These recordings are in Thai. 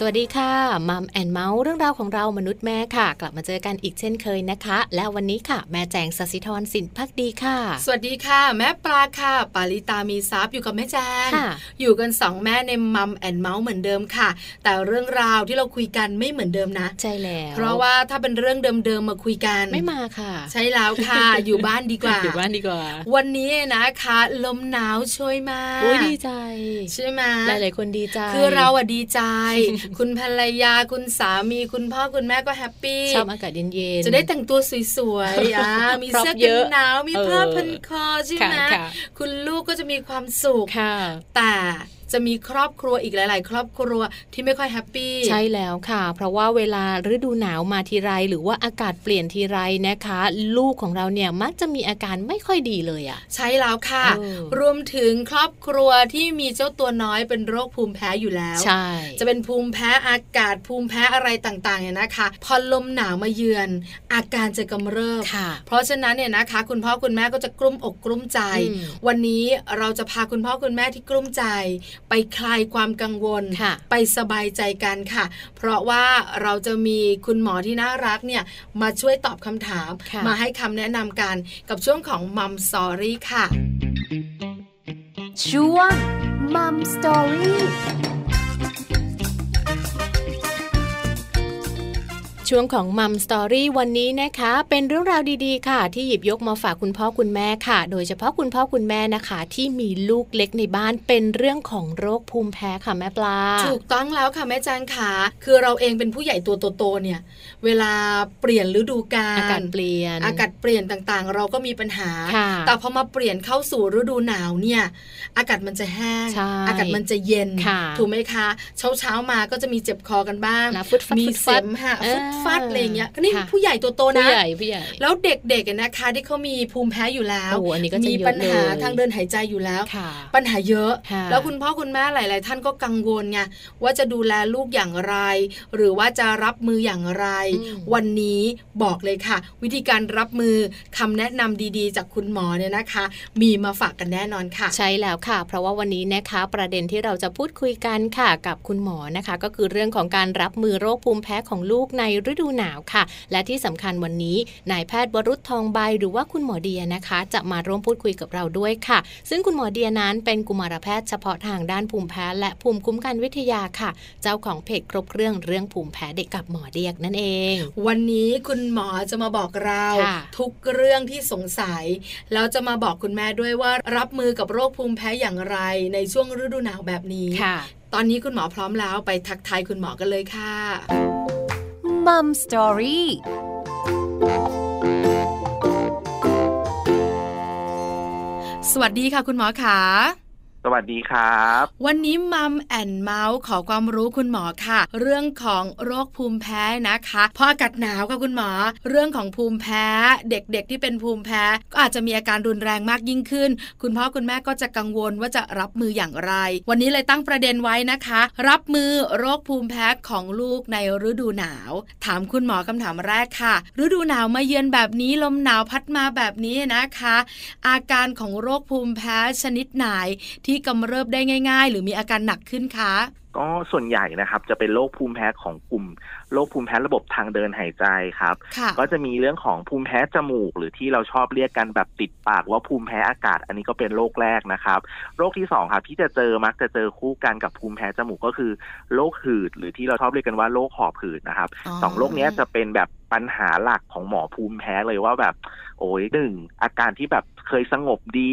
สวัสดีค่ะ Mom and Mouth เรื่องราวของเรามนุษย์แม่ค่ะ กลับมาเจอกันอีกเช่นเคยนะคะ และวันนี้ค่ะ แม่แจงสศิธรสินพักดีค่ะ สวัสดีค่ะ แม่ปลาค่ะ ปาลิตามีซับอยู่กับแม่แจงอยู่กันสองแม่ใน Mom and Mouth เหมือนเดิมค่ะ แต่เรื่องราวที่เราคุยกันไม่เหมือนเดิมนะใช่แล้วเพราะว่าถ้าเป็นเรื่องเดิมๆมาคุยกันไม่มาค่ะ ใช่แล้วค่ะ อยู่บ้านดีกว่าอยู่บ้านดีกว่า วันนี้นะคะ ลมหนาวโชยมาอุ้ยดีใจใช่ไหมหลายๆคนดีใจคือเราอะดีใจคุณภรรยาคุณสามีคุณพ่อคุณแม่ก็ happy ชอบอากาศเย็นๆจะได้แต่งตัวสวยๆอ่ามีเสื้อกันหนาวมีผ้าพันคอใช่ไหมคุณลูกก็จะมีความสุขแต่ จะมีครอบครัวอีกหลาย ๆ ครอบครัวที่ไม่ค่อยแฮปปี้ใช่แล้วค่ะ เพราะว่าเวลาฤดูหนาวมาทีไร หรือว่าอากาศเปลี่ยนทีไรนะคะ ลูกของเราเนี่ยมักจะมีอาการไม่ค่อยดีเลยอะ่ะ ใช่แล้วค่ะ รวมถึงครอบครัวที่มีเจ้าตัวน้อยเป็นโรคภูมิแพ้อยู่แล้วใช่จะเป็นภูมิแพ้อากาศภูมิแพ้อะไรต่างๆเนี่ยนะคะพอลมหนาวมาเยือน อาการจะกำเริบเพราะฉะนั้นเนี่ยนะคะ คุณพ่อคุณแม่ก็จะกลุ้มอกกลุ้มใจ วันนี้เราจะพาคุณพ่อคุณแม่ที่กลุ้มใจไปคลายความกังวล ไปสบายใจกันค่ะ เพราะว่าเราจะมีคุณหมอที่น่ารักเนี่ยมาช่วยตอบคำถาม มาให้คำแนะนำกันกับช่วงของ Mom Story ค่ะ ช่วงมัมสอรี่ ช่วงของ Mom Story วันนี้นะคะ เป็นเรื่องราวดีๆ ค่ะ ที่หยิบยกมาฝากคุณพ่อคุณแม่ค่ะ โดยเฉพาะคุณพ่อคุณแม่นะคะ ที่มีลูกเล็กในบ้านเป็นเรื่องของโรคภูมิแพ้ค่ะแม่ปลา ถูกต้องแล้วค่ะแม่จางขาคือเราเองเป็นผู้ใหญ่ตัวโตๆเนี่ย เวลาเปลี่ยนฤดูกาลอากาศเปลี่ยน อากาศเปลี่ยนต่างๆ เราก็มีปัญหา แต่พอมาเปลี่ยนเข้าสู่ฤดูหนาวเนี่ยอากาศมันจะแห้งอากาศมันจะเย็นถูกไหมคะเช้าเช้ามาก็จะมีเจ็บคอกันบ้างมีเสมหะฟุดฟัดอะไรเงี้ยนี่ผู้ใหญ่ตัวโตนะผู้ใหญ่ผู้ใหญ่แล้วเด็กๆนะคะที่เขามีภูมิแพ้อยู่แล้วมีปัญหาทางเดินหายใจอยู่แล้ว ปัญหาเยอะ แล้วคุณพ่อคุณแม่หลาย ๆ ท่านก็กังวลไงว่าจะดูแลลูกอย่างไร หรือว่าจะรับมืออย่างไร วันนี้บอกเลยค่ะ วิธีการรับมือคำแนะนำดีๆ จากคุณหมอเนี่ยนะคะ มีมาฝากกันแน่นอนค่ะ ใช่แล้วค่ะ เพราะว่าวันนี้นะคะประเด็นที่เราจะพูดคุยกันค่ะกับคุณหมอนะคะ ก็คือเรื่องของการรับมือโรคภูมิแพ้ของลูกในฤดูหนาวค่ะ และที่สำคัญวันนี้นายแพทย์วรุษทองใบหรือว่าคุณหมอเดียนะคะ จะมาร่วมพูดคุยกับเราด้วยค่ะ ซึ่งคุณหมอเดียนั้นเป็นกุมารแพทย์เฉพาะทางด้านภูมิแพ้ และภูมิคุ้มกันวิทยาค่ะ เจ้าของเพจครบเครื่องเรื่องภูมิแพ้เด็กกับหมอเดียกนั่นเอง วันนี้คุณหมอจะมาบอกเรา ทุกเรื่องที่สงสัยแล้วจะมาบอกคุณแม่ด้วยว่ารับมือกับโรคภูมิแพ้อย่างไร ในช่วงฤดูหนาวแบบนี้ตอนนี้คุณหมอพร้อมแล้วไปทักทายคุณหมอกันเลยค่ะ มัมสตอรี่สวัสดีค่ะคุณหมอขา สวัสดีครับ วันนี้มัมแอนเมาส์ขอความรู้คุณหมอค่ะ เรื่องของโรคภูมิแพ้นะคะพออากาศหนาวค่ะคุณหมอ เรื่องของภูมิแพ้ เด็กๆที่เป็นภูมิแพ้ ก็อาจจะมีอาการรุนแรงมากยิ่งขึ้น คุณพ่อคุณแม่ก็จะกังวลว่าจะรับมืออย่างไร วันนี้เลยตั้งประเด็นไว้นะคะ รับมือโรคภูมิแพ้ของลูกในฤดูหนาว ถามคุณหมอคำถามแรกค่ะ ฤดูหนาวมาเยือนแบบนี้ลมหนาวพัดมาแบบนี้นะคะ อาการของโรคภูมิแพ้ชนิดไหนที่กำเริบได้ง่าย ๆ หรือมีอาการหนักขึ้นคะก็ส่วนใหญ่นะครับจะเป็นโรคภูมิแพ้ของกลุ่มโรคภูมิแพ้ระบบทางเดินหายใจครับ ก็จะมีเรื่องของภูมิแพ้จมูก หรือที่เราชอบเรียกกันแบบติดปากว่าภูมิแพ้อากาศ อันนี้ก็เป็นโรคแรกนะครับ โรคที่สองครับที่จะเจอมักจะเจอคู่กันกับภูมิแพ้จมูกก็คือโรคหืด หรือที่เราชอบเรียกกันว่าโรคหอบหืดนะครับสองโรคนี้จะเป็นแบบปัญหาหลักของหมอภูมิแพ้เลยว่าแบบ โอ้ยหนึ่งอาการที่แบบเคยสงบดี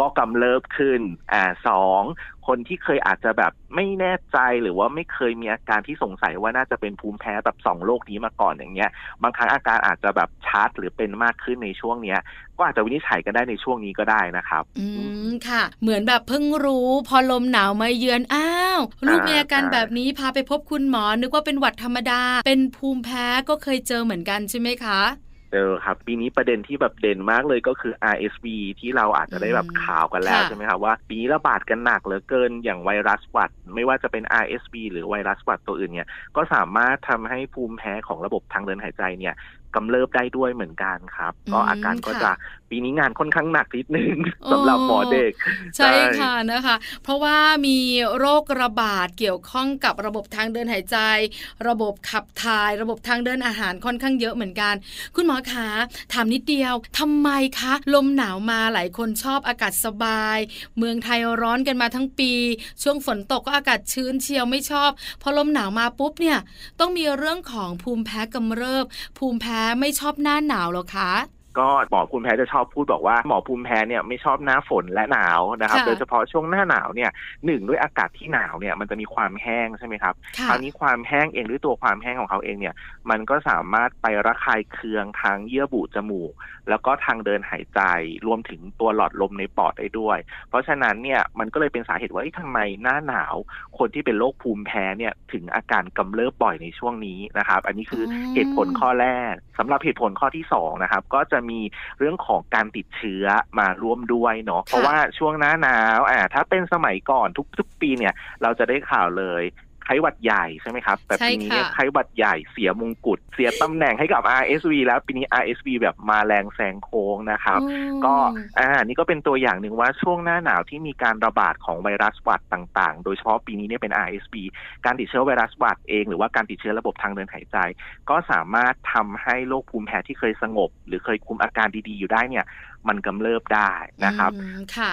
ก็กำเริบขึ้นอ่าสองคนที่เคยอาจจะแบบไม่แน่ใจหรือว่าไม่เคยมีอาการที่สงสัยว่าน่าจะเป็นภูมิแพ้แบบสองโรคนี้มาก่อนอย่างเงี้ย บางครั้งอาการอาจจะแบบชัดหรือเป็นมากขึ้นในช่วงเนี้ย ก็อาจจะวินิจฉัยกันได้ในช่วงนี้ก็ได้นะครับ อืมค่ะ เหมือนแบบเพิ่งรู้พอลมหนาวมาเยือนอ้าวลูกมีอาการแบบนี้พาไปพบคุณหมอนึกว่าเป็นหวัดธรรมดา เป็นภูมิแพ้ก็เคยเจอเหมือนกันใช่ไหมคะ เจอครับ ปีนี้ประเด็นที่แบบเด่นมากเลยก็คือ RSV ที่เราอาจจะได้แบบข่าวกันแล้วใช่ไหมครับว่าปีนี้ระบาดกันหนักเหลือเกินอย่างไวรัสหวัด ไม่ว่าจะเป็น RSV หรือไวรัสหวัดตัวอื่นเนี่ยก็สามารถทำให้ภูมิแพ้ของระบบทางเดินหายใจเนี่ย กำเริบได้ด้วยเหมือนกันครับ ก็อาการก็จะปีนี้งานค่อนข้างหนักนิดนึงสำหรับหมอเด็ก ใช่ค่ะนะคะ เพราะว่ามีโรคระบาดเกี่ยวข้องกับระบบทางเดินหายใจ ระบบขับถ่าย ระบบทางเดินอาหารค่อนข้างเยอะเหมือนกัน คุณหมอคะถามนิดเดียวทำไมคะ ลมหนาวมาหลายคนชอบอากาศสบาย เมืองไทยร้อนกันมาทั้งปี ช่วงฝนตกก็อากาศชื้นเชียวไม่ชอบ พอลมหนาวมาปุ๊บเนี่ยต้องมีเรื่องของภูมิแพ้กำเริบ ภูมิแพ้ไม่ชอบหน้าหนาวหรอคะ ก็หมอภูมิแพ้จะชอบพูดบอกว่าหมอภูมิแพ้เนี่ยไม่ชอบหน้าฝนและหนาวนะครับ โดยเฉพาะช่วงหน้าหนาวเนี่ยหนึ่งด้วยอากาศที่หนาวเนี่ยมันจะมีความแห้งใช่ไหมครับคราวนี้ความแห้งเองด้วยตัวความแห้งของเขาเองเนี่ยมันก็สามารถไประคายเคืองทางเยื่อบุจมูก แล้วก็ทางเดินหายใจรวมถึงตัวหลอดลมในปอดได้ด้วย เพราะฉะนั้นเนี่ยมันก็เลยเป็นสาเหตุว่าทำไมหน้าหนาว คนที่เป็นโรคภูมิแพ้เนี่ยถึงอาการกำเริบบ่อยในช่วงนี้นะครับ อันนี้คือเหตุผลข้อแรกสำหรับเหตุผลข้อที่2นะครับก็จะมีเรื่องของการติดเชื้อมาร่วมด้วยเนาะเพราะว่าช่วงหน้าหนาวอ่าถ้าเป็นสมัยก่อนทุกๆปีเนี่ย เราจะได้ข่าวเลย ไข้หวัดใหญ่ใช่ไหมครับ แต่ปีนี้เนี่ยไข้หวัดใหญ่เสียมงกุฎเสียตำแหน่งให้กับ RSV แล้วปีนี้ RSV แบบมาแรงแซงโค้งนะครับ ก็อ่านี่ก็เป็นตัวอย่างหนึ่งว่าช่วงหน้าหนาวที่มีการระบาดของไวรัสหวัดต่างๆ โดยเฉพาะปีนี้เนี่ยเป็น RSV การติดเชื้อไวรัสหวัดเองหรือว่าการติดเชื้อระบบทางเดินหายใจ ก็สามารถทำให้โรคภูมิแพ้ที่เคยสงบ หรือเคยคุมอาการดีๆอยู่ได้เนี่ย มันกำเริบได้นะครับ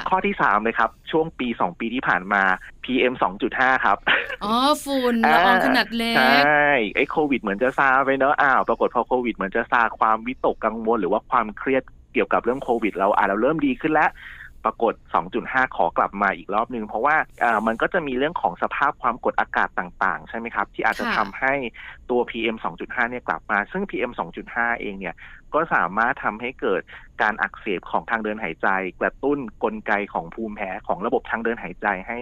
ข้อที่สามเลยครับ ช่วงปีสองปีที่ผ่านมา PM สองจุดห้าครับ อ๋อ ฝุ่นละอองขนาดเล็ก ใช่ไอ้โควิดเหมือนจะซาไปเนอะอ้าวปรากฏพอโควิดเหมือนจะซาความวิตกกังวล หรือว่าความเครียดเกี่ยวกับเรื่องโควิด เราอ่าเราเริ่มดีขึ้นแล้ว ปรากฏ 2.5 ขอกลับมาอีกรอบนึง เพราะว่ามันก็จะมีเรื่องของสภาพความกดอากาศต่างๆ ใช่ไหมครับ ที่อาจจะทำให้ตัว PM 2.5 เนี่ยกลับมา ซึ่ง PM 2.5 เองเนี่ยก็สามารถทำให้เกิดการอักเสบของทางเดินหายใจ กระตุ้นกลไกของภูมิแพ้ของระบบทางเดินหายใจให้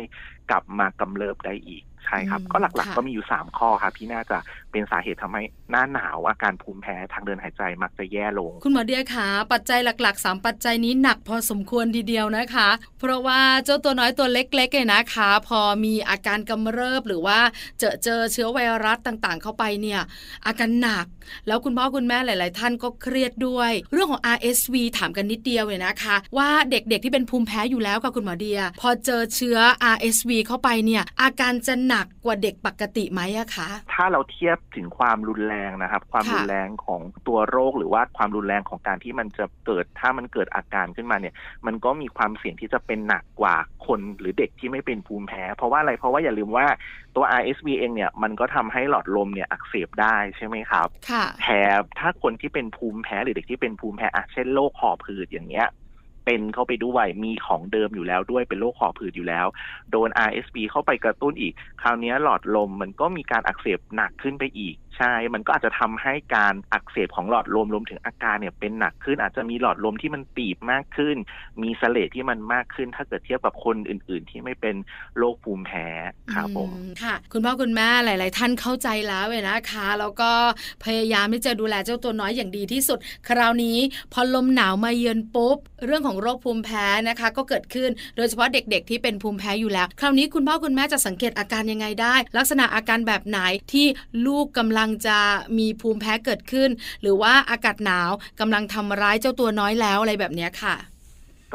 กลับมากำเริบได้อีก ใช่ครับ ก็หลักๆ ก็มีอยู่สามข้อครับที่น่าจะเป็นสาเหตุทำให้หน้าหนาวอาการภูมิแพ้ทางเดินหายใจมักจะแย่ลง คุณหมอเดียคะปัจจัยหลัก ๆ 3 ปัจจัยนี้หนักพอสมควรทีเดียวนะคะ เพราะว่าเจ้าตัวน้อยตัวเล็กๆเนี่ยนะคะ พอมีอาการกำเริบหรือว่าเจอเจอเชื้อไวรัสต่างๆ เข้าไปเนี่ยอาการหนัก แล้วคุณพ่อคุณแม่หลาย ๆ ท่านก็เครียดด้วย เรื่องของ RSV ถามกันนิดเดียวเลยนะคะ ว่าเด็กๆที่เป็นภูมิแพ้อยู่แล้วค่ะคุณหมอเดีย พอเจอเชื้อ RSV เข้าไปเนี่ยอาการจะหนักกว่าเด็กปกติไหมอะคะ ถ้าเราเทียบถึงความรุนแรงนะครับ ความรุนแรงของตัวโรคหรือว่าความรุนแรงของการที่มันจะเกิดถ้ามันเกิดอาการขึ้นมาเนี่ย มันก็มีความเสี่ยงที่จะเป็นหนักกว่าคนหรือเด็กที่ไม่เป็นภูมิแพ้ เพราะว่าอะไรเพราะว่าอย่าลืมว่าตัว RSV เองเนี่ยมันก็ทำให้หลอดลมเนี่ยอักเสบได้ใช่ไหมครับแถมถ้าคนที่เป็นภูมิแพ้หรือเด็กที่เป็นภูมิแพ้อะเช่นโรคหอบหืดอย่างเงี้ย เป็นเข้าไปด้วยมีของเดิมอยู่แล้วด้วยเป็นโรคหอบหืดอยู่แล้ว โดน RSV เข้าไปกระตุ้นอีก คราวนี้หลอดลมมันก็มีการอักเสบหนักขึ้นไปอีก ใช่ มันก็อาจจะทำให้การอักเสบของหลอดลมรวมถึงอาการเนี่ยเป็นหนักขึ้น อาจจะมีหลอดลมที่มันตีบมากขึ้น มีเสลดที่มันมากขึ้น ถ้าเกิดเทียบกับคนอื่น ๆ ที่ไม่เป็นโรคภูมิแพ้ครับผมค่ะ คุณพ่อคุณแม่หลาย ๆ ท่านเข้าใจแล้วเลยนะคะ แล้วก็พยายามที่จะดูแลเจ้าตัวน้อยอย่างดีที่สุด คราวนี้พอลมหนาวมาเยือนปุ๊บ เรื่องของโรคภูมิแพ้นะคะ ก็เกิดขึ้นโดยเฉพาะเด็ก ๆ ที่เป็นภูมิแพ้อยู่แล้ว คราวนี้คุณพ่อคุณแม่จะสังเกตอาการยังไงได้ ลักษณะอาการแบบไหนที่ลูกกำลังจะมีภูมิแพ้เกิดขึ้น หรือว่าอากาศหนาวกำลังทำร้ายเจ้าตัวน้อยแล้วอะไรแบบนี้ค่ะ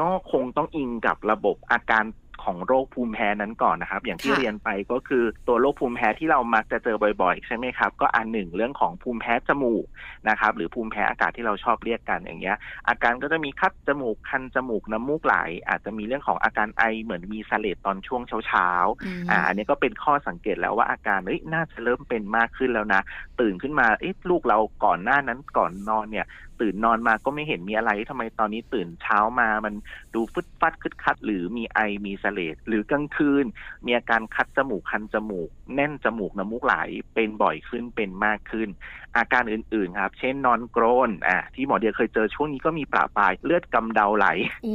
ก็คงต้องอิงกับระบบอาการ ของโรคภูมิแพ้นั้นก่อนนะครับ อย่างที่เรียนไปก็คือตัวโรคภูมิแพ้ที่เรามักจะเจอบ่อยๆ ใช่ไหมครับ ก็อันหนึ่งเรื่องของภูมิแพ้จมูกนะครับ หรือภูมิแพ้อากาศที่เราชอบเรียกกันอย่างเงี้ย อาการก็จะมีคัดจมูกคันจมูกน้ำมูกไหล อาจจะมีเรื่องของอาการไอเหมือนมีสเลดตอนช่วงเช้าๆอ่าอันนี้ก็เป็นข้อสังเกตแล้วว่าอาการเอ้ยน่าจะเริ่มเป็นมากขึ้นแล้วนะ ตื่นขึ้นมาเอ๊ะลูกเราก่อนหน้านั้นก่อนนอนเนี่ยตื่นนอนมาก็ไม่เห็นมีอะไรทำไมตอนนี้ตื่นเช้ามามันดูฟึดฟัดคึดคัด หรือมีไอมีเสลดหรือกลางคืน มีอาการคัดจมูกคันจมูก แน่นจมูกน้ำมูกไหลเป็นบ่อยขึ้นเป็นมากขึ้น อาการอื่นๆครับ เช่นนอนกรนอะที่หมอเดียเคยเจอช่วงนี้ก็มีปราปลายเลือดกำเดาไหล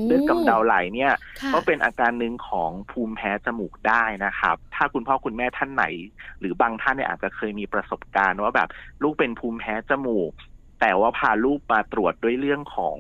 เลือดกำเดาไหลเนี่ยก็เป็นอาการหนึ่งของภูมิแพ้จมูกได้นะครับ ถ้าคุณพ่อคุณแม่ท่านไหน หรือบางท่านเนี่ยอาจจะเคยมีประสบการณ์ว่าแบบลูกเป็นภูมิแพ้จมูก แต่ว่าพาลูกมาตรวจด้วยเรื่องของ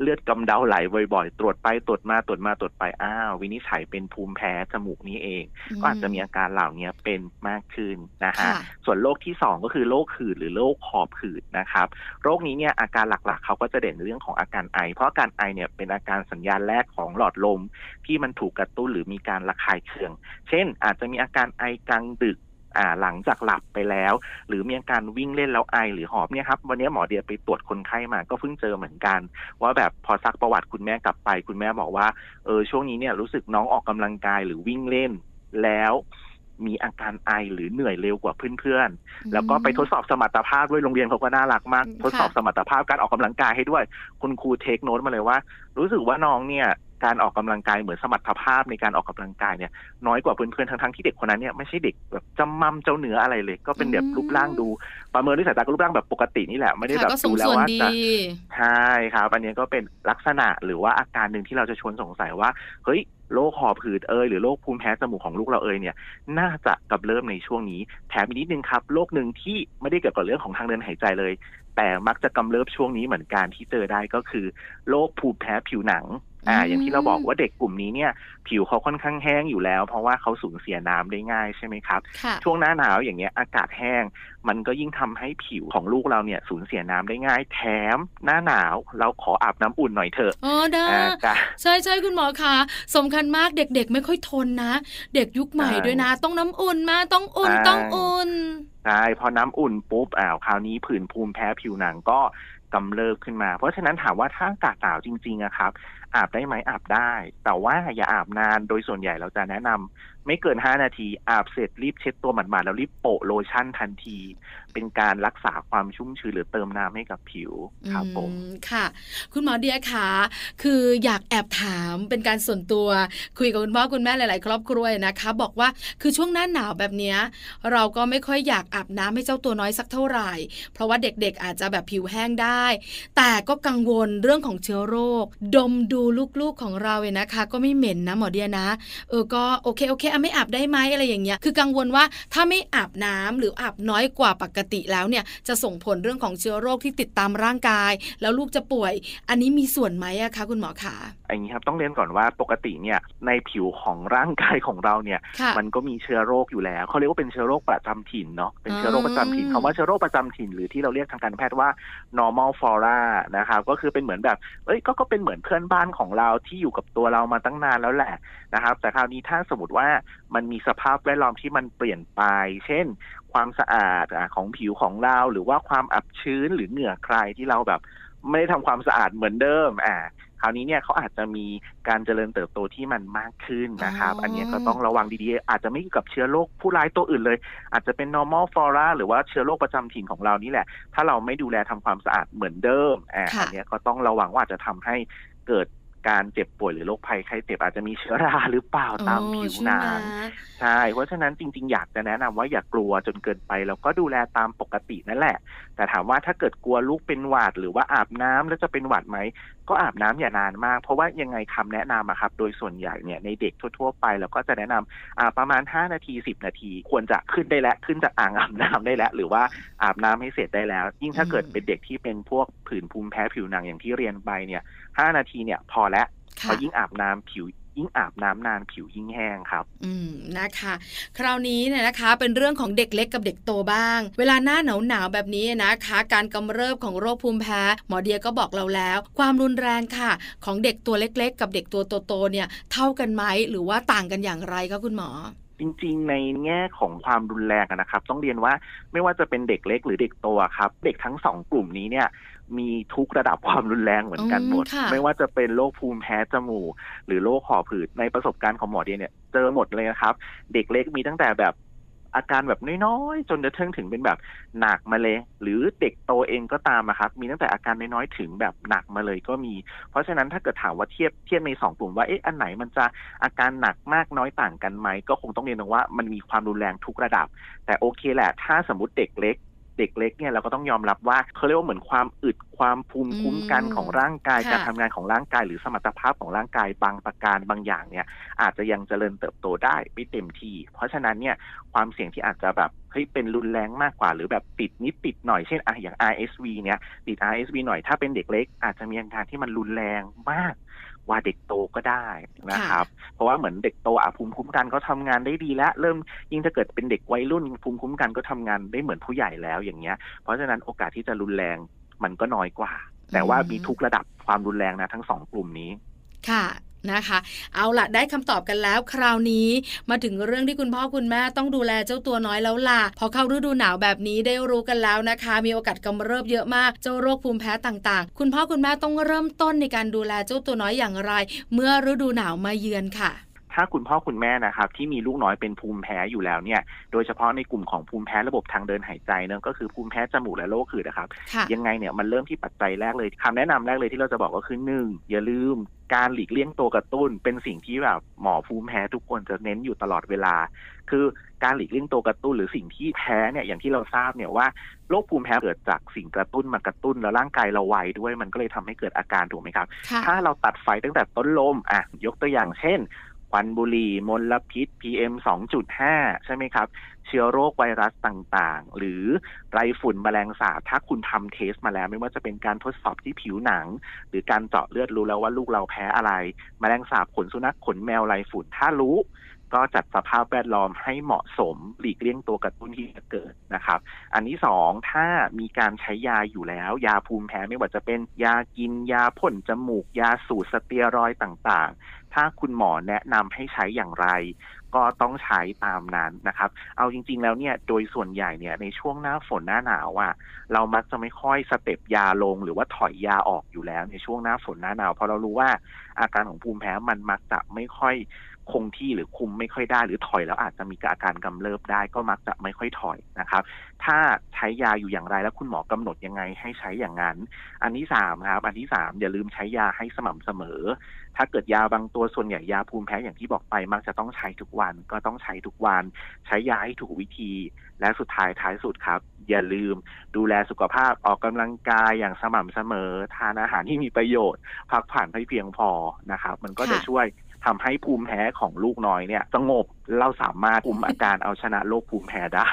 เลือดกำเดาไหลบ่อยๆ ตรวจไปตรวจมาตรวจมาตรวจไปอ้าววินิจฉัยเป็นภูมิแพ้จมูกนี้เอง ก็อาจจะมีอาการเหล่านี้เป็นมากขึ้นนะฮะส่วนโรคที่2ก็คือโรคหืดหรือโรคหอบหืดนะครับ โรคนี้เนี่ยอาการหลักๆ เขาก็จะเด่นเรื่องของอาการไอ เพราะอาการไอเนี่ยเป็นอาการสัญญาณแรกของหลอดลม ที่มันถูกกระตุ้นหรือมีการระคายเคือง เช่น อาจจะมีอาการไอกลางดึก อ่าหลังจากหลับไปแล้ว หรือมีอาการวิ่งเล่นแล้วไอหรือหอบเนี่ยครับวันนี้หมอเดียไปตรวจคนไข้มาก็เพิ่งเจอเหมือนกัน ว่าแบบพอซักประวัติคุณแม่กลับไป คุณแม่บอกว่าเออช่วงนี้เนี่ยรู้สึกน้องออกกำลังกายหรือวิ่งเล่นแล้วมีอาการไอหรือเหนื่อยเร็วกว่าเพื่อนๆ แล้วก็ไปทดสอบสมรรถภาพด้วยโรงเรียนเขาก็น่ารักมาก ทดสอบสมรรถภาพการออกกำลังกายให้ด้วย คุณครูเทคโนตมาเลยว่า รู้สึกว่าน้องเนี่ย การออกกำลังกายเหมือนสมรรถภาพในการออกกำลังกายเนี่ยน้อยกว่าเพื่อนๆทั้งๆที่เด็กคนนั้นเนี่ยไม่ใช่เด็กแบบจำมั่มเจ้าเหนืออะไรเลย ก็เป็นแบบรูปร่างดู ประเมินด้วยสายตารูปร่างแบบปกตินี่แหละไม่ได้แบบดูแล้วว่าจะใช่ครับอันนี้ก็เป็นลักษณะหรือว่าอาการหนึ่งที่เราจะชวนสงสัยว่าเฮ้ยโรคหอบหืดเอยหรือโรคภูมิแพ้จมูกของลูกเราเอยเนี่ย น่าจะกับเริ่มในช่วงนี้ แถมอีกนิดนึงครับโรคหนึ่งที่ไม่ได้เกี่ยวกับเรื่องของทางเดินหายใจเลย แต่มักจะกำเริบช่วงนี้เหมือนกันที่เจอได้ก็คือโรคภูมิแพ้ผิวหนัง อ่าอย่างที่เราบอกว่าเด็กกลุ่มนี้เนี่ย ผิวเขาค่อนข้างแห้งอยู่แล้ว เพราะว่าเขาสูญเสียน้ำได้ง่ายใช่ไหมครับ ช่วงหน้าหนาวอย่างเงี้ยอากาศแห้ง มันก็ยิ่งทำให้ผิวของลูกเราเนี่ยสูญเสียน้ำได้ง่าย แถมหน้าหนาว เราขออาบน้ำอุ่นหน่อยเถอะอ๋อได้ใช่ใช่คุณหมอคะสำคัญมากเด็กๆ ไม่ค่อยทนนะ เด็กยุคใหม่ด้วยนะ ต้องน้ำอุ่นมาต้องอุ่นต้องอุ่นใช่พอน้ำอุ่นปุ๊บอ้าวคราวนี้ผื่นภูมิแพ้ผิวหนังก็กำเริบขึ้นมา เพราะฉะนั้นถามว่าถ้าอากาศหนาวจริงๆอะครับ อาบได้ไหมอาบได้ แต่ว่าอย่าอาบนานโดยส่วนใหญ่เราจะแนะนำไม่เกิน5นาทีอาบเสร็จรีบเช็ดตัวหมาดๆแล้วรีบโปะโลชั่นทันที เป็นการรักษาความชุ่มชื้นหรือเติมน้ำให้กับผิวครับผมค่ะ คุณหมอเดียคะคืออยากแอบถามเป็นการส่วนตัวคุยกับคุณพ่อคุณแม่หลาย ๆ ครอบครัวนะคะ บอกว่าคือช่วงหน้าหนาวแบบนี้เราก็ไม่ค่อยอยากอาบน้ำให้เจ้าตัวน้อยสักเท่าไหร่ เพราะว่าเด็กๆอาจจะแบบผิวแห้งได้ แต่ก็กังวลเรื่องของเชื้อโรค ดมดูลูกๆของเราเนี่ยนะคะ ก็ไม่เหม็นนะหมอเดียนะ เออก็โอเคโอเคไม่อาบได้ไหมอะไรอย่างเงี้ยคือกังวลว่าถ้าไม่อาบน้ำหรืออาบน้อยกว่าปกติแล้วเนี่ยจะส่งผลเรื่องของเชื้อโรคที่ติดตามร่างกาย แล้วลูกจะป่วย อันนี้มีส่วนไหมอะคะคุณหมอคะอย่างนี้ครับต้องเรียนก่อนว่าปกติเนี่ยในผิวของร่างกายของเราเนี่ย มันก็มีเชื้อโรคอยู่แล้วเขาเรียกว่าเป็นเชื้อโรคประจำถิ่นเนาะเป็นเชื้อโรคประจำถิ่นคำว่าเชื้อโรคประจำถิ่นหรือที่เราเรียกทางการแพทย์ว่า normal flora นะครับก็คือเป็นเหมือนแบบเอ้ยก็ก็เป็นเหมือนเพื่อนบ้านของเราที่อยู่กับตัวเรามาตั้งนานแล้วแหละนะครับ แต่คราวนี้ถ้าสมมติว่ามันมีสภาพแวดล้อมที่มันเปลี่ยนไป เช่น ความสะอาดของผิวของเราหรือว่าความอับชื้นหรือเหงื่อใครที่เราแบบไม่ได้ทำความสะอาดเหมือนเดิมอ่าคราวนี้เนี่ยเขาอาจจะมีการเจริญเติบโตที่มันมากขึ้นนะครับ อันนี้ก็ต้องระวังดีๆ อาจจะไม่เกี่ยวกับเชื้อโรคผู้ร้ายตัวอื่นเลย อาจจะเป็น normal flora หรือว่าเชื้อโรคประจำถิ่นของเรานี่แหละ ถ้าเราไม่ดูแลทำความสะอาดเหมือนเดิมอันนี้ก็ต้องระวังว่าจะทำให้เกิด การเจ็บป่วยหรือโรคภัยไข้เจ็บอาจจะมีเชื้อราหรือเปล่าตามผิวหนังใช่ เพราะฉะนั้นจริง ๆ อยากจะแนะนำว่าอย่ากกลัวจนเกินไป แล้วก็ดูแลตามปกตินั่นแหละแต่ถามว่าถ้าเกิดกลัวลูกเป็นหวัดหรือว่าอาบน้ำแล้วจะเป็นหวัดไหมก็อาบน้ำอย่านานมาก เพราะว่ายังไงคำแนะนำอะครับ โดยส่วนใหญ่เนี่ยในเด็กทั่ว ๆ ไปเราก็จะแนะนำอ่าประมาณ 5 นาที 10 นาที ควรจะขึ้นได้แล้วขึ้นจากอ่างอาบน้ำได้แล้ว หรือว่าอาบน้ำให้เสร็จได้แล้ว ยิ่งถ้าเกิดเป็นเด็กที่เป็นพวกผื่นภูมิแพ้ผิวหนังอย่างที่เรียนไปเนี่ย5นาทีเนี่ยพอแล้วพอยิ่งอาบน้ำผิว ยิ่งอาบน้ำนานผิวยิ่งแห้งครับ อืมนะคะ คราวนี้เนี่ยนะคะ เป็นเรื่องของเด็กเล็กกับเด็กโตบ้าง เวลาหน้าหนาวหนาวแบบนี้นะคะ การกำเริบของโรคภูมิแพ้หมอเดียก็บอกเราแล้ว ความรุนแรงค่ะ ของเด็กตัวเล็ก ๆ กับเด็กตัวโตๆเนี่ย เท่ากันไหมหรือว่าต่างกันอย่างไรก็คุณหมอจริงๆ ในแง่ของความรุนแรงนะครับ ต้องเรียนว่าไม่ว่าจะเป็นเด็กเล็กหรือเด็กโตครับ เด็กทั้งสองกลุ่มนี้เนี่ย มีทุกระดับความรุนแรงเหมือนกันหมด ไม่ว่าจะเป็นโรคภูมิแพ้จมูก หรือโรคหอบหืดในประสบการณ์ของหมอเดียเนี่ยเจอหมดเลยนะครับ เด็กเล็กมีตั้งแต่แบบอาการแบบน้อยๆ จนจะถึงถึงเป็นแบบหนักมาเลย หรือเด็กโตเองก็ตามนะครับ มีตั้งแต่อาการน้อยๆ ถึงแบบหนักมาเลยก็มี เพราะฉะนั้นถ้าเกิดถามว่าเทียบเทียบในสองกลุ่มว่าเอ๊ะอันไหนมันจะอาการหนักมากน้อยต่างกันไหม ก็คงต้องเรียนว่ามันมีความรุนแรงทุกระดับ แต่โอเคแหละ ถ้าสมมติเด็กเล็ก เด็กเล็กเนี่ยเราก็ต้องยอมรับว่าเขาเรียกว่าเหมือนความอึดความภูมิคุ้มกันของร่างกาย การทำงานของร่างกาย หรือสมรรถภาพของร่างกายบางประการบางอย่างเนี่ย อาจจะยังเจริญเติบโตได้ไม่เต็มที่ เพราะฉะนั้นเนี่ยความเสี่ยงที่อาจจะแบบเฮ้ยเป็นรุนแรงมากกว่าหรือแบบติดนิดติดหน่อยเช่นอะอย่าง RSV เนี่ยติด RSV หน่อยถ้าเป็นเด็กเล็ก อาจจะมีอาการที่มันรุนแรงมาก ว่าเด็กโตก็ได้นะครับ เพราะว่าเหมือนเด็กโตอะภูมิคุ้มกันเขาทางานได้ดีแล้ว เริ่มยิ่งถ้าเกิดเป็นเด็กวัยรุ่นภูมิคุ้มกันก็ทำงานได้เหมือนผู้ใหญ่แล้วอย่างเงี้ย เพราะฉะนั้นโอกาสที่จะรุนแรงมันก็น้อยกว่า แต่ว่ามีทุกระดับความรุนแรงนะทั้งสองกลุ่มนี้ค่ะ นะคะ เอาละได้คำตอบกันแล้วคราวนี้มาถึงเรื่องที่คุณพ่อคุณแม่ต้องดูแลเจ้าตัวน้อยแล้วล่ะพอเข้าฤดูหนาวแบบนี้ได้รู้กันแล้วนะคะ มีโอกาสกำเริบเยอะมากเจ้าโรคภูมิแพ้ต่างๆ คุณพ่อคุณแม่ต้องเริ่มต้นในการดูแลเจ้าตัวน้อยอย่างไร เมื่อฤดูหนาวมาเยือนค่ะ ถ้าคุณพ่อคุณแม่นะครับที่มีลูกน้อยเป็นภูมิแพ้อยู่แล้วเนี่ย โดยเฉพาะในกลุ่มของภูมิแพ้ระบบทางเดินหายใจเนะก็คือภูมิแพ้จมูกและโรคหืดนะครับ ยังไงเนี่ยมันเริ่มที่ปัจจัยแรกเลยคำแนะนำแรกเลยที่เราจะบอกก็คือหนึ่งอย่าลืมการหลีกเลี่ยงตัวกระตุ้น เป็นสิ่งที่แบบหมอภูมิแพ้ทุกคนจะเน้นอยู่ตลอดเวลา คือการหลีกเลี่ยงตัวกระตุ้นหรือสิ่งที่แพ้เนี่ยอย่างที่เราทราบเนี่ยว่าโรคภูมิแพ้เกิดจากสิ่งกระตุ้นมากระตุ้นแล้วร่างกายเราไวด้วยมันก็เลยทำให้เกิดอาการถูกไหมครับ ถ้าเราตัดไฟตั้งแต่ต้นลมอะยกตัวอย่างเช่น ควันบุหรี่มลพิษ PM 2.5 ใช่ไหมครับ เชื้อโรคไวรัสต่างๆ หรือไรฝุ่นแมลงสาบถ้าคุณทำเทสมาแล้ว ไม่ว่าจะเป็นการทดสอบที่ผิวหนัง หรือการเจาะเลือดรู้แล้วว่าลูกเราแพ้อะไรแมลงสาบขนสุนัขขนแมวไรฝุ่นถ้ารู้ ก็จัดสภาพแวดล้อมให้เหมาะสมหลีกเลี่ยงตัวกระตุ้นที่จะเกิดนะครับ อันที่สองถ้ามีการใช้ยาอยู่แล้ว ยาภูมิแพ้ไม่ว่าจะเป็นยากินยาพ่นจมูก ยาสูตรสเตียรอยต่างๆ ถ้าคุณหมอแนะนำให้ใช้อย่างไรก็ต้องใช้ตามนั้นนะครับ เอาจริง ๆ แล้วเนี่ยโดยส่วนใหญ่เนี่ยในช่วงหน้าฝนหน้าหนาวอะเรามักจะไม่ค่อยสเต็ปยาลงหรือว่าถอยยาออกอยู่แล้วในช่วงหน้าฝนหน้าหนาวเพราะเรารู้ว่าอาการของภูมิแพ้มันมักจะไม่ค่อย คงที่หรือคุมไม่ค่อยได้ หรือถอยแล้วอาจจะมีอาการกำเริบได้ก็มักจะไม่ค่อยถอยนะครับ ถ้าใช้ยาอยู่อย่างไรแล้วคุณหมอกำหนดยังไงให้ใช้อย่างนั้น อันที่สามครับ อันที่สามอย่าลืมใช้ยาให้สม่ำเสมอ ถ้าเกิดยาบางตัวส่วนใหญ่ยาภูมิแพ้อย่างที่บอกไป มักจะต้องใช้ทุกวันก็ต้องใช้ทุกวัน ใช้ยาให้ถูกวิธี และสุดท้ายท้ายสุดครับ อย่าลืมดูแลสุขภาพออกกำลังกายอย่างสม่ำเสมอ ทานอาหารที่มีประโยชน์ พักผ่อนให้เพียงพอนะครับ มันก็จะช่วย ทำให้ภูมิแพ้ของลูกน้อยเนี่ยสงบเราสามารถคุมอาการเอาชนะโรคภูมิแพ้ได้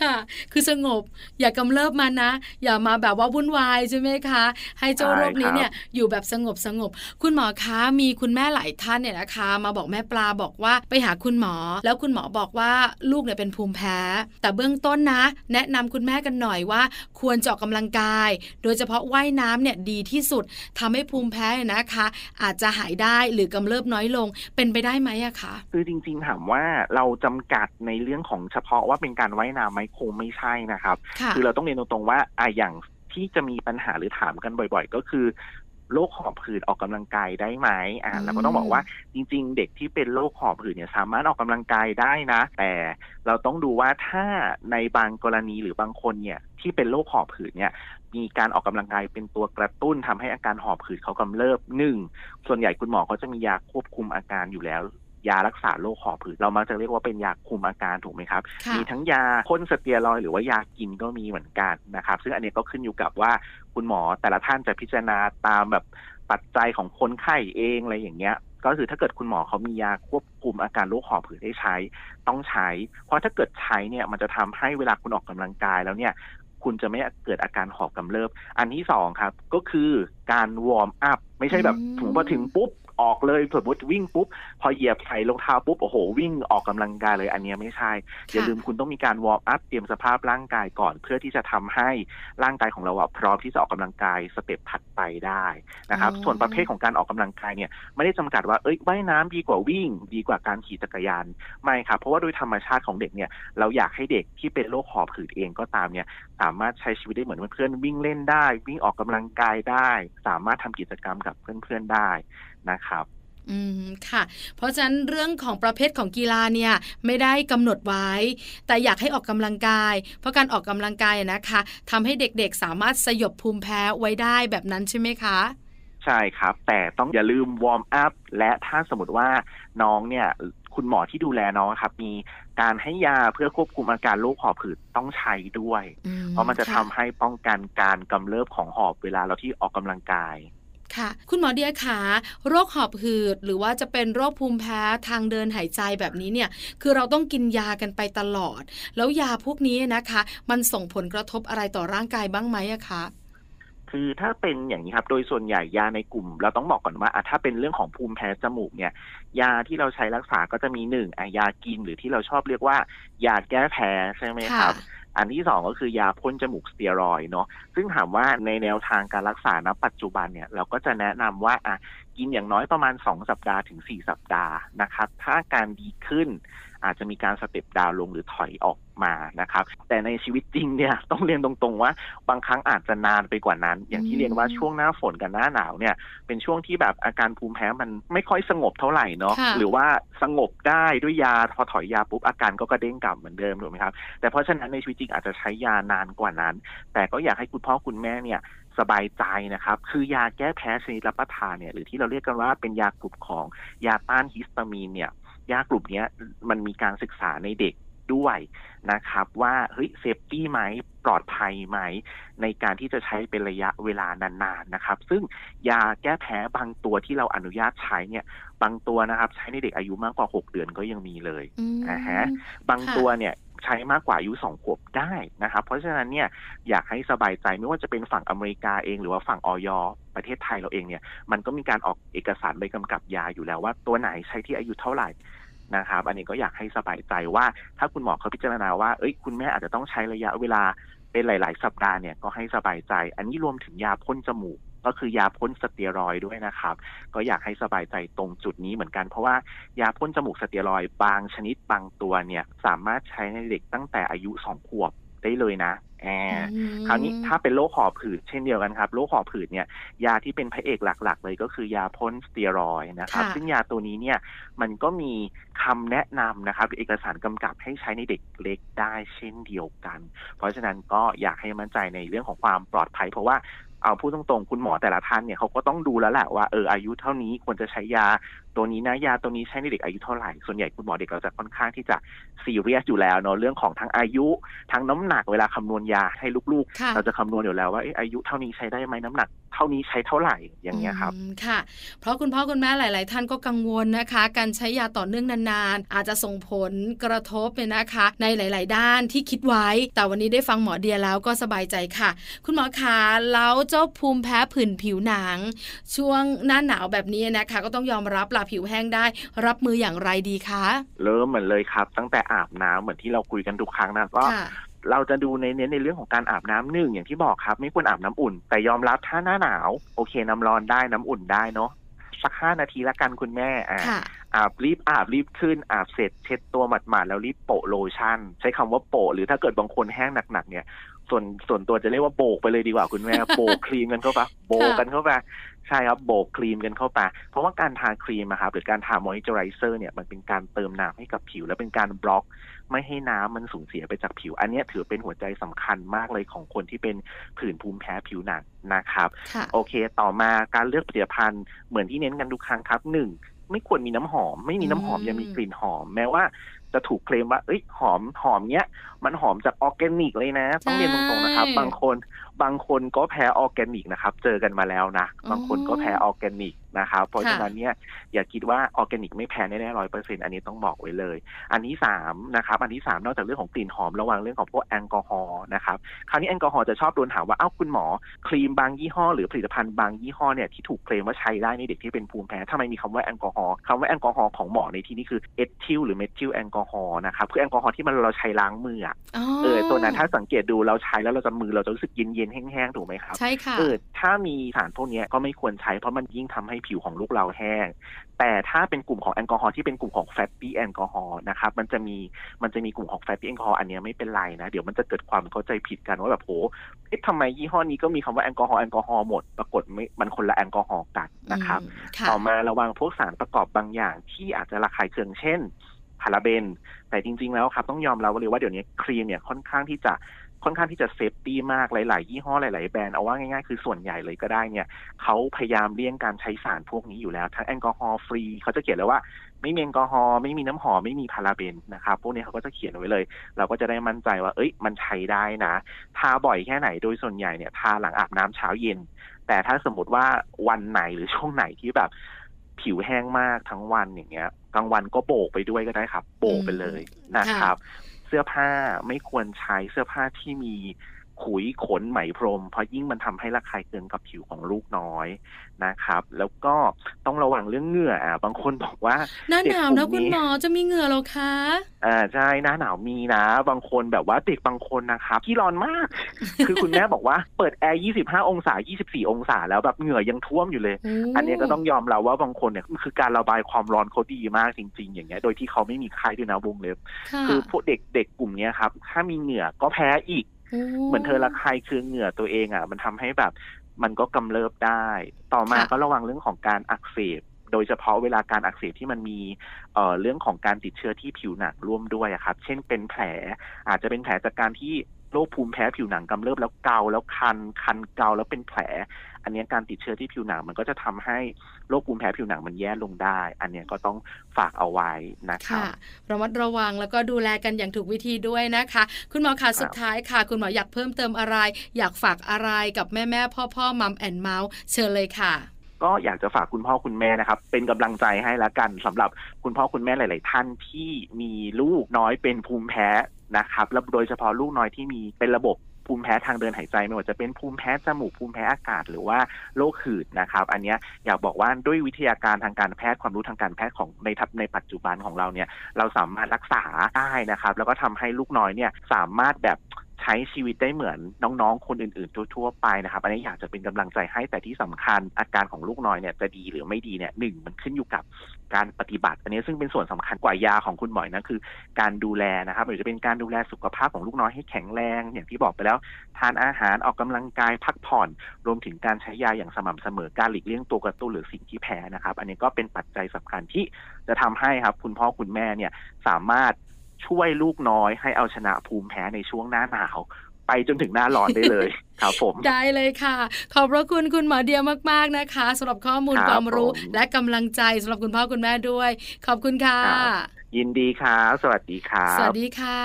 ค่ะ คือสงบ อย่ากำเริบมานะ อย่ามาแบบว่าวุ่นวายใช่ไหมคะ ให้เจ้าโรคนี้เนี่ยอยู่แบบสงบสงบ คุณหมอคะมีคุณแม่หลายท่านเนี่ยนะคะ มาบอกแม่ปลาบอกว่าไปหาคุณหมอ แล้วคุณหมอบอกว่าลูกเนี่ยเป็นภูมิแพ้ แต่เบื้องต้นนะ แนะนำคุณแม่กันหน่อยว่า ควรจะออกกำลังกาย โดยเฉพาะว่ายน้ำเนี่ยดีที่สุดทำให้ภูมิแพ้นะคะ อาจจะหายได้หรือกำเริบน้อยลงเป็นไปได้ไหมอะคะคือจริง ๆ ถามว่าเราจำกัดในเรื่องของเฉพาะว่าเป็นการว่ายน้ำไหมคงไม่ใช่นะครับ คือเราต้องเรียนตรงๆว่าอ่าอย่างที่จะมีปัญหาหรือถามกันบ่อยๆ ก็คือโรคหอบหืดออกกำลังกายได้ไหมอ่าเราก็ต้องบอกว่าจริง ๆ เด็กที่เป็นโรคหอบหืดเนี่ยสามารถออกกำลังกายได้นะ แต่เราต้องดูว่าถ้าในบางกรณีหรือบางคนเนี่ยที่เป็นโรคหอบหืดเนี่ยมีการออกกำลังกายเป็นตัวกระตุ้นทำให้อาการหอบหืดเขากำเริบหนึ่งส่วนใหญ่คุณหมอเขาจะมียาควบคุมอาการอยู่แล้ว ยารักษาโรคหอบหืดเรามักจะเรียกว่าเป็นยาคุมอาการถูกไหมครับ มีทั้งยาพ่นสเตียรอยหรือว่ายากินก็มีเหมือนกันนะครับ ซึ่งอันนี้ก็ขึ้นอยู่กับว่าคุณหมอแต่ละท่านจะพิจารณาตามแบบปัจจัยของคนไข้เองอะไรอย่างเงี้ยก็คือถ้าเกิดคุณหมอเขามียาควบคุมอาการโรคหอบหืดให้ใช้ ต้องใช้ เพราะถ้าเกิดใช้เนี่ยมันจะทำให้เวลาคุณออกกำลังกายแล้วเนี่ย คุณจะไม่เกิดอาการหอบกำเริบ อันที่สองครับ ก็คือการ warm up ไม่ใช่แบบถึงพอถึงปุ๊บ ออกเลยสมมติวิ่งปุ๊บ พอเหยียบใส่รองเท้าปุ๊บโอ้โหวิ่งออกกำลังกายเลยอันนี้ไม่ใช่ อย่าลืมคุณต้องมีการ warm up เตรียมสภาพร่างกายก่อน เพื่อที่จะทำให้ร่างกายของเราอะพร้อมที่จะออกกำลังกาย step ถัดไปได้นะครับ ส่วนประเภทของการออกกำลังกายเนี่ยไม่ได้จำกัดว่าเอ้ยว่ายน้ำดีกว่าวิ่ง ดีกว่าการขี่จักรยานไม่ครับเพราะว่าโดยธรรมชาติของเด็กเนี่ยเราอยากให้เด็กที่เป็นโรคหอบหืดเองก็ตามเนี่ยสามารถใช้ชีวิตได้เหมือนเพื่อนวิ่งเล่นได้ วิ่งออกกำลังกายได้ สามารถทำกิจกรรมกับเพื่อนๆได้นะครับอืมค่ะ เพราะฉะนั้นเรื่องของประเภทของกีฬาเนี่ยไม่ได้กำหนดไว้ แต่อยากให้ออกกำลังกาย เพราะการออกกำลังกายนะคะทำให้เด็กๆสามารถสยบภูมิแพ้ไว้ได้แบบนั้นใช่ไหมคะ ใช่ครับ แต่ต้องอย่าลืม warm up และถ้าสมมติว่าน้องเนี่ยคุณหมอที่ดูแลน้องครับ มีการให้ยาเพื่อควบคุมอาการโรคหอบหืดต้องใช้ด้วย เพราะมันจะทำให้ป้องกันการกำเริบของหอบเวลาเราที่ออกกำลังกายค่ะ คุณหมอเดียขาโรคหอบหืด หรือว่าจะเป็นโรคภูมิแพ้ทางเดินหายใจแบบนี้เนี่ย คือเราต้องกินยากันไปตลอด แล้วยาพวกนี้นะคะ มันส่งผลกระทบอะไรต่อร่างกายบ้างไหมอะคะ คือถ้าเป็นอย่างนี้ครับ โดยส่วนใหญ่ยาในกลุ่ม เราต้องบอกก่อนว่าถ้าเป็นเรื่องของภูมิแพ้จมูกเนี่ย ยาที่เราใช้รักษาก็จะมีหนึ่งยากินหรือที่เราชอบเรียกว่ายาแก้แพ้ใช่ไหมครับอันที่สองก็คือยาพ่นจมูกสเตียรอยเนาะซึ่งถามว่าในแนวทางการรักษาณปัจจุบันเนี่ย เราก็จะแนะนำว่าอะกินอย่างน้อยประมาณ 2 สัปดาห์ถึง 4 สัปดาห์นะครับ ถ้าการดีขึ้น อาจจะมีการสเต็ปดาวลงหรือถอยออกมานะครับ แต่ในชีวิตจริงเนี่ยต้องเรียนตรงๆว่า บางครั้งอาจจะนานไปกว่านั้น อย่างที่เรียนว่าช่วงหน้าฝนกับหน้าหนาวเนี่ยเป็นช่วงที่แบบอาการภูมิแพ้มันไม่ค่อยสงบเท่าไหร่เนาะหรือว่าสงบได้ด้วยยาพอถอยยาปุ๊บอาการก็กระเด้งกลับเหมือนเดิมถูกไหมครับแต่เพราะฉะนั้นในชีวิตจริงอาจจะใช้ยานานกว่านั้น แต่ก็อยากให้คุณพ่อคุณแม่เนี่ยสบายใจนะครับ คือยาแก้แพ้ชนิดรับประทานเนี่ยหรือที่เราเรียกกันว่าเป็นยากลุ่มของยาต้านฮิสตามีนเนี่ย ยากลุ่มนี้มันมีการศึกษาในเด็กด้วยนะครับว่าเฮ้ยเซฟตี้ไหมปลอดภัยไหม ในการที่จะใช้เป็นระยะเวลานานๆนะครับ ซึ่งยาแก้แพ้บางตัวที่เราอนุญาตใช้เนี่ยบางตัวนะครับ ใช้ในเด็กอายุมากกว่า 6 เดือนก็ยังมีเลยนะฮะบางตัวเนี่ย ใช้มากกว่าอายุสองขวบได้นะครับ เพราะฉะนั้นเนี่ยอยากให้สบายใจไม่ว่าจะเป็นฝั่งอเมริกาเอง หรือว่าฝั่งออยประเทศไทยเราเองเนี่ย มันก็มีการออกเอกสารใบกำกับยาอยู่แล้วว่าตัวไหนใช้ที่อายุเท่าไหร่นะครับ อันนี้ก็อยากให้สบายใจว่าถ้าคุณหมอเขาพิจารณาว่าเอ้ยคุณแม่อาจจะต้องใช้ระยะเวลาเป็นหลาย ๆ สัปดาห์เนี่ยก็ให้สบายใจ อันนี้รวมถึงยาพ่นจมูก ก็คือยาพ่นสเตียรอยด้วยนะครับ ก็อยากให้สบายใจตรงจุดนี้เหมือนกัน เพราะว่ายาพ่นจมูกสเตียรอยบางชนิดบางตัวเนี่ยสามารถใช้ในเด็กตั้งแต่อายุสองขวบได้เลยนะแอคราวนี้ถ้าเป็นโรคหอบผืดเช่นเดียวกันครับโรคหอบผืดเนี่ยยาที่เป็นพระเอกหลัก ๆ เลยก็คือยาพ่นสเตียรอยนะครับ ซึ่งยาตัวนี้เนี่ยมันก็มีคำแนะนำนะครับเอกสารกำกับให้ใช้ในเด็กเล็กได้เช่นเดียวกัน เพราะฉะนั้นก็อยากให้มั่นใจในเรื่องของความปลอดภัย เพราะว่า เอาพูดตรงๆ คุณหมอแต่ละท่านเนี่ยเขาก็ต้องดูแล้วแหละว่าเอออายุเท่านี้ควรจะใช้ยา ตัวนี้นะยาตัวนี้ใช้ในเด็กอายุเท่าไหร่ ส่วนใหญ่คุณหมอเด็กเราจะค่อนข้างที่จะซีเรียสอยู่แล้วเนาะเรื่องของทั้งอายุทั้งน้ำหนักเวลาคำนวณยาให้ลูกๆ เราจะคำนวณอยู่แล้วว่าอายุเท่านี้ใช้ได้ไหมน้ำหนักเท่านี้ใช้เท่าไหร่อย่างเงี้ยครับค่ะ เพราะคุณพ่อคุณแม่หลาย ๆ ท่านก็กังวลนะคะ การใช้ยาต่อเนื่องนานๆ อาจจะส่งผลกระทบเนี่ยนะคะ ในหลาย ๆ ด้านที่คิดไว้ แต่วันนี้ได้ฟังหมอเดียแล้วก็สบายใจค่ะ คุณหมอคะแล้วเจ้าภูมิแพ้ผื่นผิวหนัง ช่วงหน้าหนาวแบบนี้นะคะ ก็ต้องยอมรับลาผิวแห้งได้ รับมืออย่างไรดีคะ เริ่มเหมือนเลยครับ ตั้งแต่อาบน้ำเหมือนที่เราคุยกันทุกครั้งนะก็เราจะดูในเน้นในเรื่องของการอาบน้ำหนึ่งอย่างที่บอกครับ ไม่ควรอาบน้ำอุ่น แต่ยอมรับถ้าหน้าหนาว โอเคน้ำร้อนได้น้ำอุ่นได้เนาะสักห้านาทีละกันคุณแม่อ่าอาบรีบอาบรีบขึ้นอาบเสร็จเช็ดตัวหมาดๆแล้วรีบโปะโลชั่น ใช้คำว่าโปะหรือถ้าเกิดบางคนแห้งหนักๆเนี่ยส่วนส่วนตัวจะเรียกว่าโบกไปเลยดีกว่าคุณแม่โบกครีมกันเข้าไปโบกกันเข้าไป ใช่ครับโบกครีมกันเข้าไป เพราะว่าการทาครีมครับหรือการทามอยเจอไรเซอร์เนี่ยมันเป็นการเติมน้ำให้กับผิว และเป็นการบล็อกไม่ให้น้ำมันสูญเสียไปจากผิว อันนี้ถือเป็นหัวใจสำคัญมากเลยของคนที่เป็นผื่นภูมิแพ้ผิวหนังนะครับ โอเค ต่อมาการเลือกผลิตภัณฑ์เหมือนที่เน้นกันทุกครั้งครับหนึ่งไม่ควรมีน้ำหอม ไม่มีน้ำหอมยังมีกลิ่นหอม แม้ว่าจะถูกเคลมว่าเอ้ยหอมหอมเนี้ย มันหอมจากออร์แกนิกเลยนะ ต้องเรียนตรงๆนะครับ บางคน บางคนก็แพ้ออร์แกนิกนะครับ เจอกันมาแล้วนะ บางคนก็แพ้ออร์แกนิกนะครับ เพราะฉะนั้นเนี่ยอย่าคิดว่าออร์แกนิกไม่แพ้แน่ๆร้อยเปอร์เซ็นต์อันนี้ต้องบอกไว้เลย อันที่สามนะครับ อันที่สามนอกจากเรื่องของกลิ่นหอมระวังเรื่องของพวกแอลกอฮอล์นะครับ คราวนี้แอลกอฮอล์จะชอบโดนถามว่า เอ้าคุณหมอ ครีมบางยี่ห้อ หรือผลิตภัณฑ์บางยี่ห้อเนี่ยที่ถูกเคลมว่าใช้ได้ในเด็กที่เป็นภูมิแพ้ทำไมมีคำว่าแอลกอฮอล์คำว่าแอลกอฮอล์ของหมอในที่นี้คือเอทิลหรือเมทิลแอลกอฮอล์นะครับคือแอลกอฮอล์ที่มันเราใช้ล้างมืออะเออตัวนั้นถ้าสังเกตดูเราใช้แล้วเราจะมือเราจะรู้สึกเย็นเย็นแห้งๆถูกไหมครับใช่ค่ะเออถ้ามีสารพวกนี้ก็ไม่ควรใช้เพราะมันยิ่งทำให้ผิวของลูกเราแห้ง แต่ถ้าเป็นกลุ่มของแอลกอฮอล์ที่เป็นกลุ่มของ fatty alcohol นะครับมันจะมีมันจะมีกลุ่มของ fatty alcohol อันนี้ไม่เป็นไรนะ เดี๋ยวมันจะเกิดความเข้าใจผิดกันว่าแบบโหเอ๊ะทำไมยี่ห้อนี้ก็มีคำว่าแอลกอฮอล์แอลกอฮอล์หมดปรากฏไม่มันคนละแอลกอฮอล์กันนะครับ ต่อมาระวังพวกสารประกอบบางอย่างที่อาจจะระคายเคืองเช่นพาราเบน แต่จริง ๆ แล้วครับ ต้องยอมรับเลยว่าเดี๋ยวนี้ครีมเนี่ยค่อนข้างที่จะ ค่อนข้างที่จะ safety มากหลาย ๆ ยี่ห้อหลาย ๆ แบรนด์เอาว่าง่าย ๆ คือส่วนใหญ่เลยก็ได้เนี่ยเขาพยายามเลี่ยงการใช้สารพวกนี้อยู่แล้ว ทั้ง alcohol free เขาจะเขียนเลยว่าไม่มีแอลกอฮอล์ไม่มีน้ำหอมไม่มีพาราเบนนะครับพวกนี้เขาก็จะเขียนไว้เลย เราก็จะได้มั่นใจว่า เอ้ย มันใช้ได้นะทาบ่อยแค่ไหนโดยส่วนใหญ่เนี่ยทาหลังอาบน้ำเช้าเย็น แต่ถ้าสมมติว่าวันไหนหรือช่วงไหนที่แบบผิวแห้งมากทั้งวันอย่างเงี้ยกลางวันก็โบกไปด้วยก็ได้ครับ โบกไปเลยนะครับเสื้อผ้าไม่ควรใช้เสื้อผ้าที่มี ขุยขนไหมพรม เพราะยิ่งมันทำให้ระคายเคืองกับผิวของลูกน้อยนะครับ แล้วก็ต้องระวังเรื่องเหงื่ออะบางคนบอกว่าหน้าหนาวนะคุณหมอจะมีเหงื่อหรอคะอ่าใช่หน้าหนาวมีนะ บางคนแบบว่าเด็กบางคนนะครับที่ร้อนมาก คือคุณแม่บอกว่าเปิดแอร์ 25 องศา 24 องศา แล้วแบบเหงื่อยังท่วมอยู่เลย อันนี้ก็ต้องยอมเราว่าบางคนเนี่ยคือการระบายความร้อนเขาดีมากจริง ๆ อย่างเงี้ยโดยที่เขาไม่มีไข้ด้วยนะวงเล็บ คือพวกเด็กเด็กกลุ่มนี้ครับถ้ามีเหงื่อก็แพ้อีก เหมือนเธอระคายคือเหงื่อตัวเองอะ มันทำให้แบบ มันก็กำเริบได้ ต่อมาก็ระวังเรื่องของการอักเสบโดยเฉพาะเวลาการอักเสบที่มันมีเอ่อเรื่องของการติดเชื้อที่ผิวหนังร่วมด้วยครับ เช่นเป็นแผลอาจจะเป็นแผลจากการที่ โรคภูมิแพ้ผิวหนังกำเริบแล้วเกาแล้วคันคันเกาแล้วเป็นแผล อันนี้การติดเชื้อที่ผิวหนังมันก็จะทำให้โรคภูมิแพ้ผิวหนังมันแย่ลงได้ อันนี้ก็ต้องฝากเอาไว้นะครับระมัดระวังแล้วก็ดูแลกันอย่างถูกวิธีด้วยนะคะ คุณหมอคะสุดท้ายค่ะ คุณหมออยากเพิ่มเติมอะไร อยากฝากอะไรกับแม่แม่พ่อพ่อมัมแอนเมาส์เชิญเลยค่ะก็อยากจะฝากคุณพ่อคุณแม่นะครับ เป็นกำลังใจให้ละกันสำหรับคุณพ่อคุณแม่หลาย ๆ ท่านที่มีลูกน้อยเป็นภูมิแพ้ นะครับแล้วโดยเฉพาะลูกน้อยที่มีเป็นระบบภูมิแพ้ทางเดินหายใจไม่ว่าจะเป็นภูมิแพ้จมูกภูมิแพ้อากาศหรือว่าโรคหืดนะครับ อันนี้อยากบอกว่าด้วยวิทยาการทางการแพทย์ความรู้ทางการแพทย์ของในทับในปัจจุบันของเราเนี่ย เราสามารถรักษาได้นะครับ แล้วก็ทำให้ลูกน้อยเนี่ยสามารถแบบ ใช้ชีวิตได้เหมือนน้องๆ คนอื่นๆ ทั่วๆ ไปนะครับ อันนี้อยากจะเป็นกำลังใจให้แต่ที่สำคัญอาการของลูกน้อยเนี่ยจะดีหรือไม่ดีเนี่ยหนึ่งมันขึ้นอยู่กับการปฏิบัติ อันนี้ซึ่งเป็นส่วนสำคัญกว่ายาของคุณหมอนะคือ การดูแลนะครับหรือจะเป็นการดูแลสุขภาพของลูกน้อยให้แข็งแรงอย่างที่บอกไปแล้ว ทานอาหารออกกำลังกายพักผ่อน รวมถึงการใช้ยาอย่างสม่ำเสมอการหลีกเลี่ยงตัวกระตุ้นหรือสิ่งที่แพ้นะครับ อันนี้ก็เป็นปัจจัยสำคัญที่จะทำให้ครับ คุณพ่อคุณแม่เนี่ยสามารถ ช่วยลูกน้อยให้เอาชนะภูมิแพ้ในช่วงหน้าหนาวไปจนถึงหน้าร้อนได้เลยครับผมได้เลยค่ะ ขอบพระคุณคุณหมอเดียมาก ๆ นะคะสำหรับข้อมูลความรู้และกำลังใจสำหรับคุณพ่อคุณแม่ด้วย ขอบคุณค่ะ ยินดีครับสวัสดีครับสวัสดีค่ะ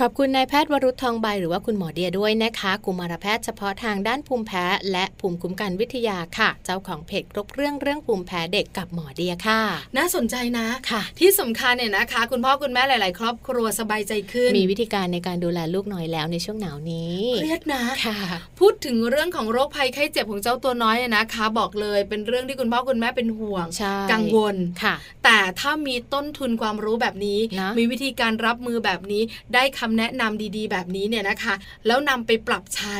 ขอบคุณนายแพทย์วรุษทองใบหรือว่าคุณหมอเดียด้วยนะคะ กุมารแพทย์เฉพาะทางด้านภูมิแพ้ และภูมิคุ้มกันวิทยาค่ะ เจ้าของเพจรบเรื่องเรื่องภูมิแพ้เด็กกับหมอเดียค่ะ น่าสนใจนะค่ะ ที่สำคัญเนี่ยนะคะ คุณพ่อคุณแม่หลาย ๆ ครอบครัวสบายใจขึ้น มีวิธีการในการดูแลลูกน้อยแล้วในช่วงหนาวนี้เครียดนะค่ะ พูดถึงเรื่องของโรคภัยไข้เจ็บของเจ้าตัวน้อยนะคะ บอกเลยเป็นเรื่องที่คุณพ่อคุณแม่เป็นห่วงกังวลค่ะ แต่ถ้ามีต้นทุนความรู้แบบนี้มีวิธีการรับมือแบบนี้ได้คำแนะนำดีๆ แบบนี้เนี่ยนะคะ แล้วนำไปปรับใช้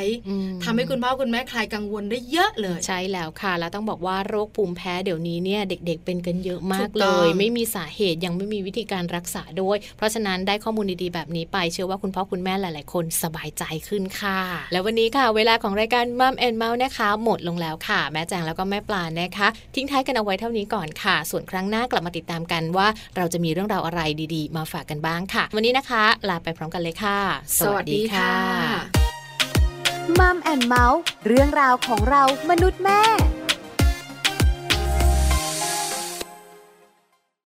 ทำให้คุณพ่อคุณแม่คลายกังวลได้เยอะเลย ใช่แล้วค่ะ แล้วต้องบอกว่าโรคภูมิแพ้เดี๋ยวนี้เนี่ยเด็กๆเป็นกันเยอะมากเลย ไม่มีสาเหตุยังไม่มีวิธีการรักษาด้วย เพราะฉะนั้นได้ข้อมูลดีๆแบบนี้ไปเชื่อว่าคุณพ่อคุณแม่หลาย ๆ คนสบายใจขึ้นค่ะ แล้ววันนี้ค่ะ เวลาของรายการมัมแอนเมาส์นะคะ หมดลงแล้วค่ะ แม่แจงแล้วก็แม่ปลานะคะ ทิ้งท้ายกันเอาไว้เท่านี้ก่อนค่ะ ส่วนครั้งหน้ากลับมาติดตามกันว่าเราจะมีเรื่องราวอะไรดีๆ มาฝากกันบ้างค่ะ วันนี้นะคะ ลาไปพร้อมกันเลยค่ะ สวัสดีค่ะมัมแอนเมาส์เรื่องราวของเรามนุษย์แม่